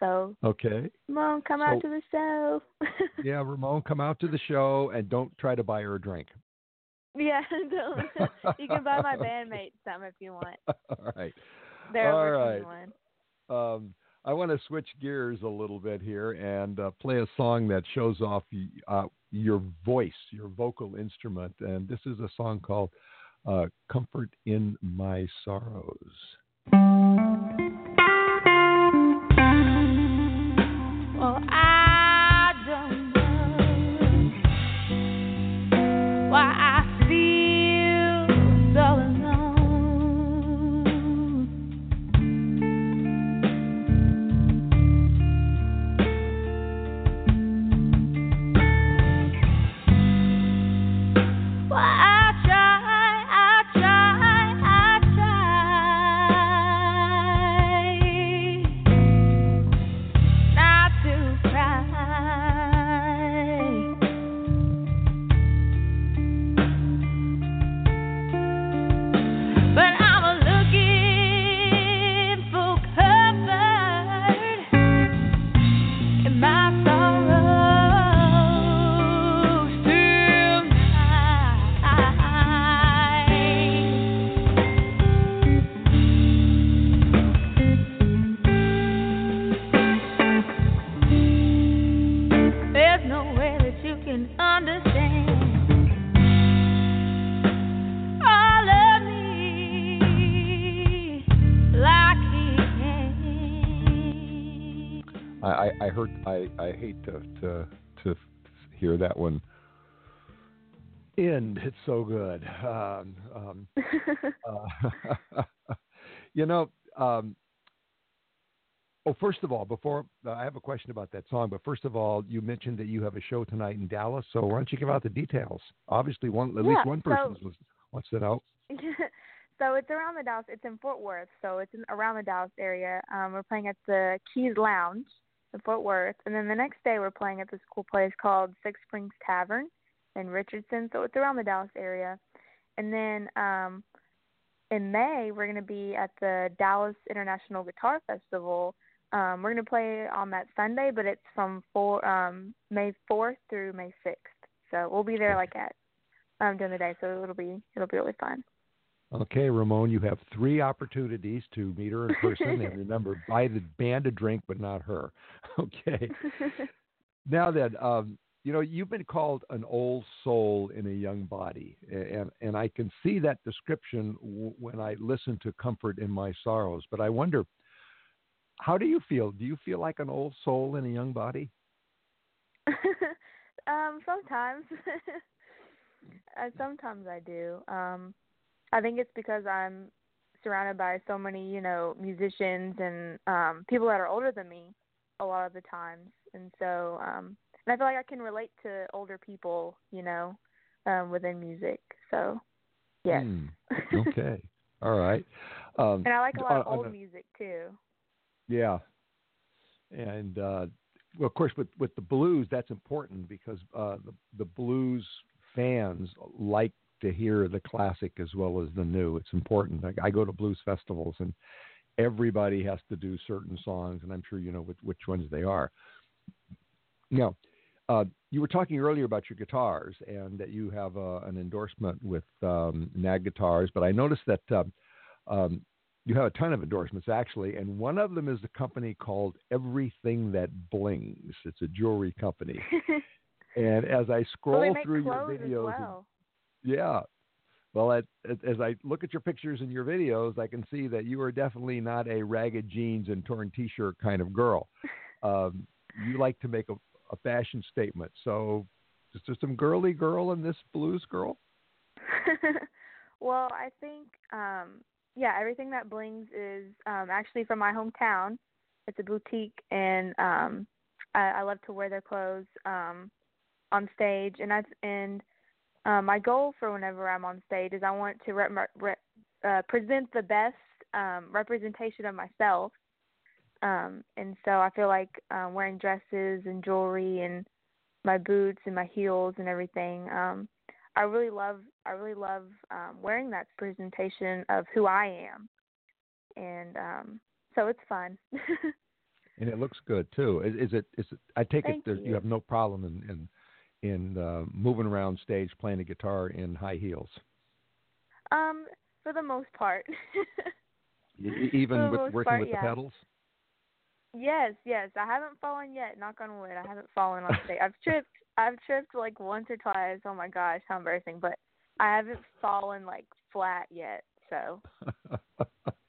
So Okay. Ramon, come out to the show. [LAUGHS] Yeah, Ramon, come out to the show and don't try to buy her a drink. yeah, [LAUGHS] don't. you can buy my [LAUGHS] bandmate some if you want. All right. They're All right. 21. Um, I want to switch gears a little bit here and uh, play a song that shows off uh, your voice, your vocal instrument. And this is a song called uh, Comfort in My Sorrows. I, I hate to, to to hear that one end. It's so good. Um, um, [LAUGHS] uh, [LAUGHS] you know. Um, oh, first of all, before uh, I have a question about that song, but first of all, you mentioned that you have a show tonight in Dallas. So why don't you give out the details? Obviously, one at Yeah, least one person was, wants to know. [LAUGHS] so it's around the Dallas. It's in Fort Worth, so it's in, around the Dallas area. Um, we're playing at the Keys Lounge Fort Worth, and then the next day we're playing at this cool place called Six Springs Tavern in Richardson. So it's around the Dallas area, and then um, in May we're going to be at the Dallas International Guitar Festival. Um, we're going to play on that Sunday, but it's from four, um, May 4th through May 6th. So we'll be there like at um, during the day, so it'll be it'll be really fun. Okay, Ramon, you have three opportunities to meet her in person, and remember, [LAUGHS] buy the band a drink, but not her. [LAUGHS] Okay. [LAUGHS] Now then, um, you know, you've been called an old soul in a young body, and and I can see that description w- when I listen to "Comfort in My Sorrows." But I wonder, how do you feel? Do you feel like an old soul in a young body? um, sometimes. uh, sometimes I do. Um, I think it's because I'm surrounded by so many, you know, musicians and um people that are older than me a lot of the times. And so um and I feel like I can relate to older people, you know, um within music. So yes. Hmm, [LAUGHS] okay. All right. Um, and I like a lot of on- old music too. Yeah. and uh, well, of course, with with the blues, that's important because uh, the the blues fans like to hear the classic as well as the new. It's important. I, I go to blues festivals and everybody has to do certain songs, and I'm sure you know which, which ones they are. Now, uh, you were talking earlier about your guitars and that you have uh, an endorsement with um, Nag Guitars, but I noticed that um, um, you have a ton of endorsements actually, and one of them is a company called Everything That Blings. It's a jewelry company. [LAUGHS] and as I scroll well, through your videos, well. Yeah. Well, at, at, as I look at your pictures and your videos, I can see that you are definitely not a ragged jeans and torn T-shirt kind of girl. [LAUGHS] Um, you like to make a, a fashion statement. So, is there some girly girl in this blues girl? [LAUGHS] well, I think um yeah, everything that blings is um actually from my hometown. It's a boutique and um I, I love to wear their clothes um on stage and I and um my goal for whenever I'm on stage is I want to rep, rep, uh, present the best um representation of myself. Um and so I feel like um wearing dresses and jewelry and my boots and my heels and everything um I really love I really love um, wearing that presentation of who I am, and um, so it's fun. [LAUGHS] and it looks good too. Is, is it? Is it? I take Thank it that you. you. have no problem in in, in uh, moving around stage playing a guitar in high heels, um, for the most part. [LAUGHS] Even with working part, with yeah. the pedals. yes, yes. I haven't fallen yet. Knock on wood. I haven't fallen on stage. I've tripped. I've tripped like once or twice. Oh my gosh, how embarrassing! But I haven't fallen like flat yet. So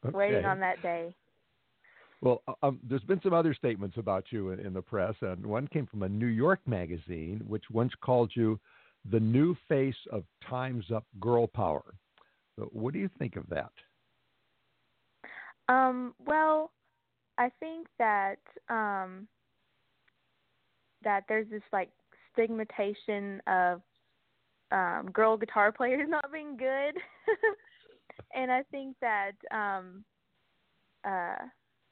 [LAUGHS] waiting on that day. Well, uh, um, there's been some other statements about you in, in the press, and one came from a New York magazine, which once called you the new face of Time's Up girl power. So what do you think of that? Um, well, I think that um that there's this like stigmatization of um girl guitar players [LAUGHS] not being good. [LAUGHS] and I think that um uh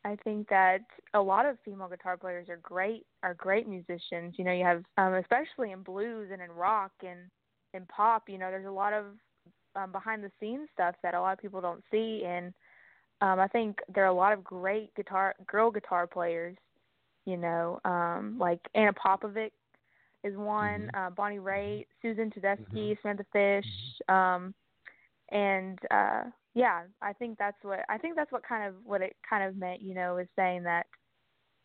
I think that a lot of female guitar players are great are great musicians. You know, you have um especially in blues and in rock and in pop, you know, there's a lot of um behind the scenes stuff that a lot of people don't see. And um I think there are a lot of great guitar girl guitar players, you know, um like Ana Popovic is one, uh, Bonnie Raitt, Susan Tedeschi, Samantha Fish, um and uh yeah, I think that's what I think that's what kind of what it kind of meant, you know, is saying that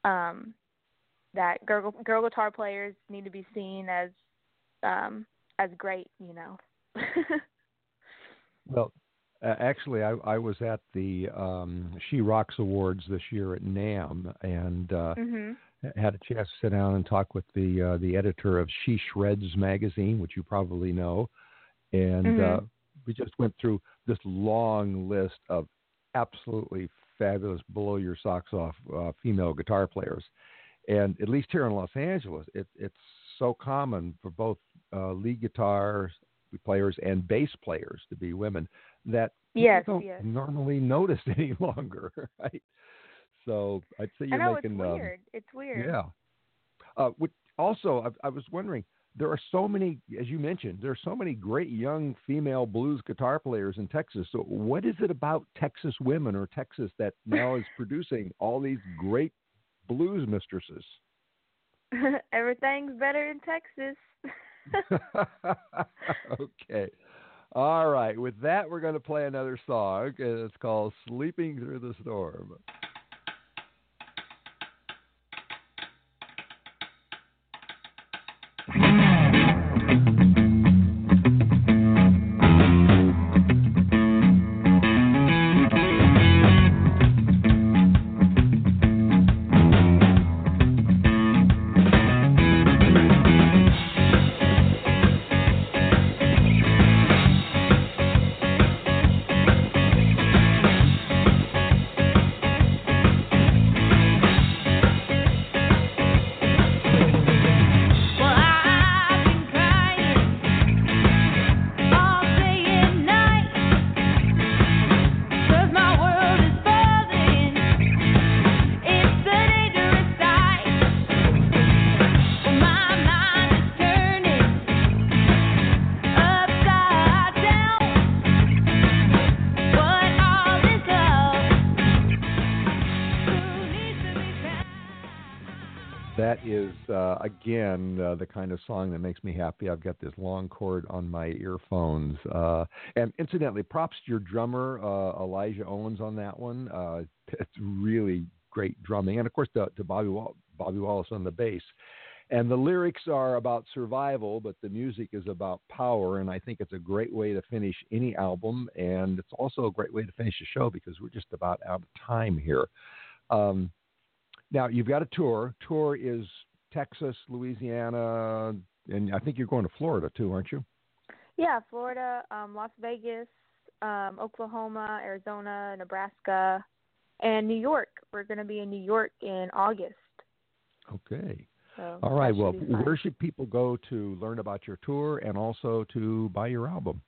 um that girl girl guitar players need to be seen as um as great, you know. [LAUGHS] Well, uh, actually, I, I was at the um, She Rocks Awards this year at NAMM, and uh, mhm. had a chance to sit down and talk with the uh, the editor of She Shreds magazine, which you probably know, and Mhm. We just went through this long list of absolutely fabulous, blow your socks off uh, female guitar players, and at least here in Los Angeles, it, it's so common for both uh, lead guitar players and bass players to be women that Yes, don't yes. normally notice [LAUGHS] any longer, right? So I'd say you're I know making it's um, weird. it's weird. yeah. Uh, which also, I, I was wondering, there are so many, as you mentioned, there are so many great young female blues guitar players in Texas. So, what is it about Texas women or Texas that [LAUGHS] now is producing all these great blues mistresses? [LAUGHS] Everything's better in Texas. [LAUGHS] okay. All right. With that, we're going to play another song, and it's called Sleeping Through the Storm. Again, uh, the kind of song that makes me happy. I've got this long cord on my earphones. Uh, and incidentally, props to your drummer, uh, Elijah Owings, on that one. Uh, it's really great drumming. And of course, to, to Bobby, Wall- Bobby Wallace on the bass. And the lyrics are about survival, but the music is about power. And I think it's a great way to finish any album. And it's also a great way to finish the show because we're just about out of time here. Um, now you've got a tour. Tour is Texas, Louisiana, and I think you're going to Florida too, aren't you? Yeah, Florida, um, Las Vegas, um, Oklahoma, Arizona, Nebraska, and New York. We're going to be in New York in August. Okay. So All right. Well, where should people go to learn about your tour and also to buy your album?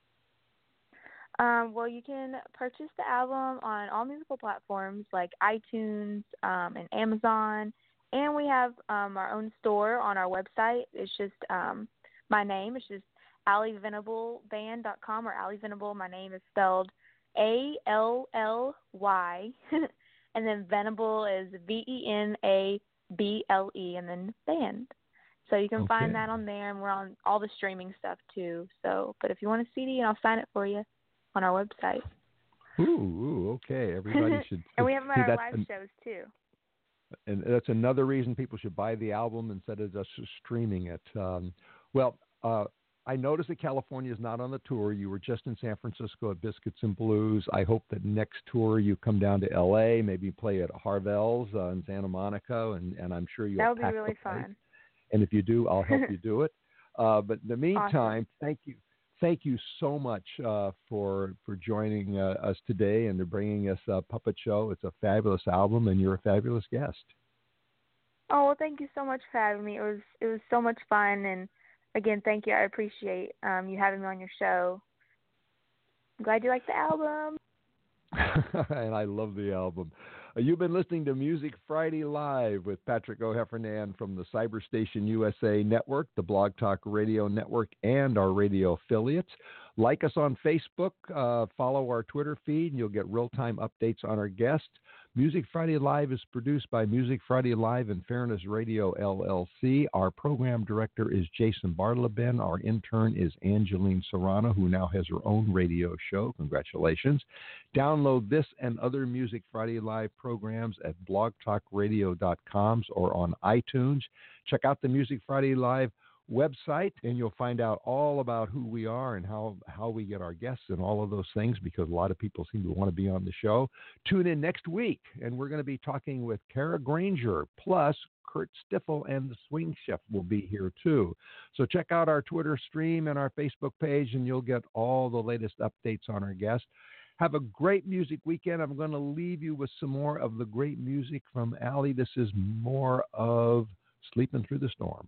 Um, well, you can purchase the album on all musical platforms like iTunes um, and Amazon, and we have um, our own store on our website. It's just um, my name. It's just AllyVenableBand.com or Ally Venable. My name is spelled A L L Y, [LAUGHS] and then Venable is V E N A B L E, and then band. So you can Okay. find that on there, and we're on all the streaming stuff too. So, but if you want a CD, and I'll sign it for you on our website. Ooh, ooh okay. Everybody [LAUGHS] should. and we have them see, at our live an- shows too. And that's another reason people should buy the album instead of just streaming it. Um, well, uh, I noticed that California is not on the tour. You were just in San Francisco at Biscuits and Blues. I hope that next tour you come down to L.A., maybe play at Harvelle's uh, in Santa Monica, and, and I'm sure you'll That would be really fun. And if you do, I'll help [LAUGHS] you do it. Uh, but in the meantime, thank you, thank you so much uh, for for joining uh, us today and to bringing us a puppet show. It's a fabulous album, and you're a fabulous guest. Oh well, thank you so much for having me. It was it was so much fun, and again, thank you. I appreciate um, you having me on your show. I'm glad you like the album. [LAUGHS] and I love the album. Uh, you've been listening to Music Friday Live with Patrick O'Heffernan from the Cyberstation USA Network, the Blog Talk Radio Network, and our radio affiliates. Like us on Facebook, uh, follow our Twitter feed, and you'll get real time updates on our guests. Music Friday Live is produced by Music Friday Live and Fairness Radio LLC. Our program director is Jason Bartleben. Our intern is Angeline Serrano, who now has her own radio show. Congratulations. Download this and other Music Friday Live programs at blogtalkradio.com or on iTunes. Check out the Music Friday Live website and you'll find out all about who we are and how, how we get our guests and all of those things because a lot of people seem to want to be on the show. Tune in next week and we're going to be talking with Kara Granger plus Kurt Stiffel and the Swing Chef will be here too. So check out our Twitter stream and our Facebook page and you'll get all the latest updates on our guests. Have a great music weekend. I'm going to leave you with some more of the great music from Ally. This is more of Sleeping Through the Storm.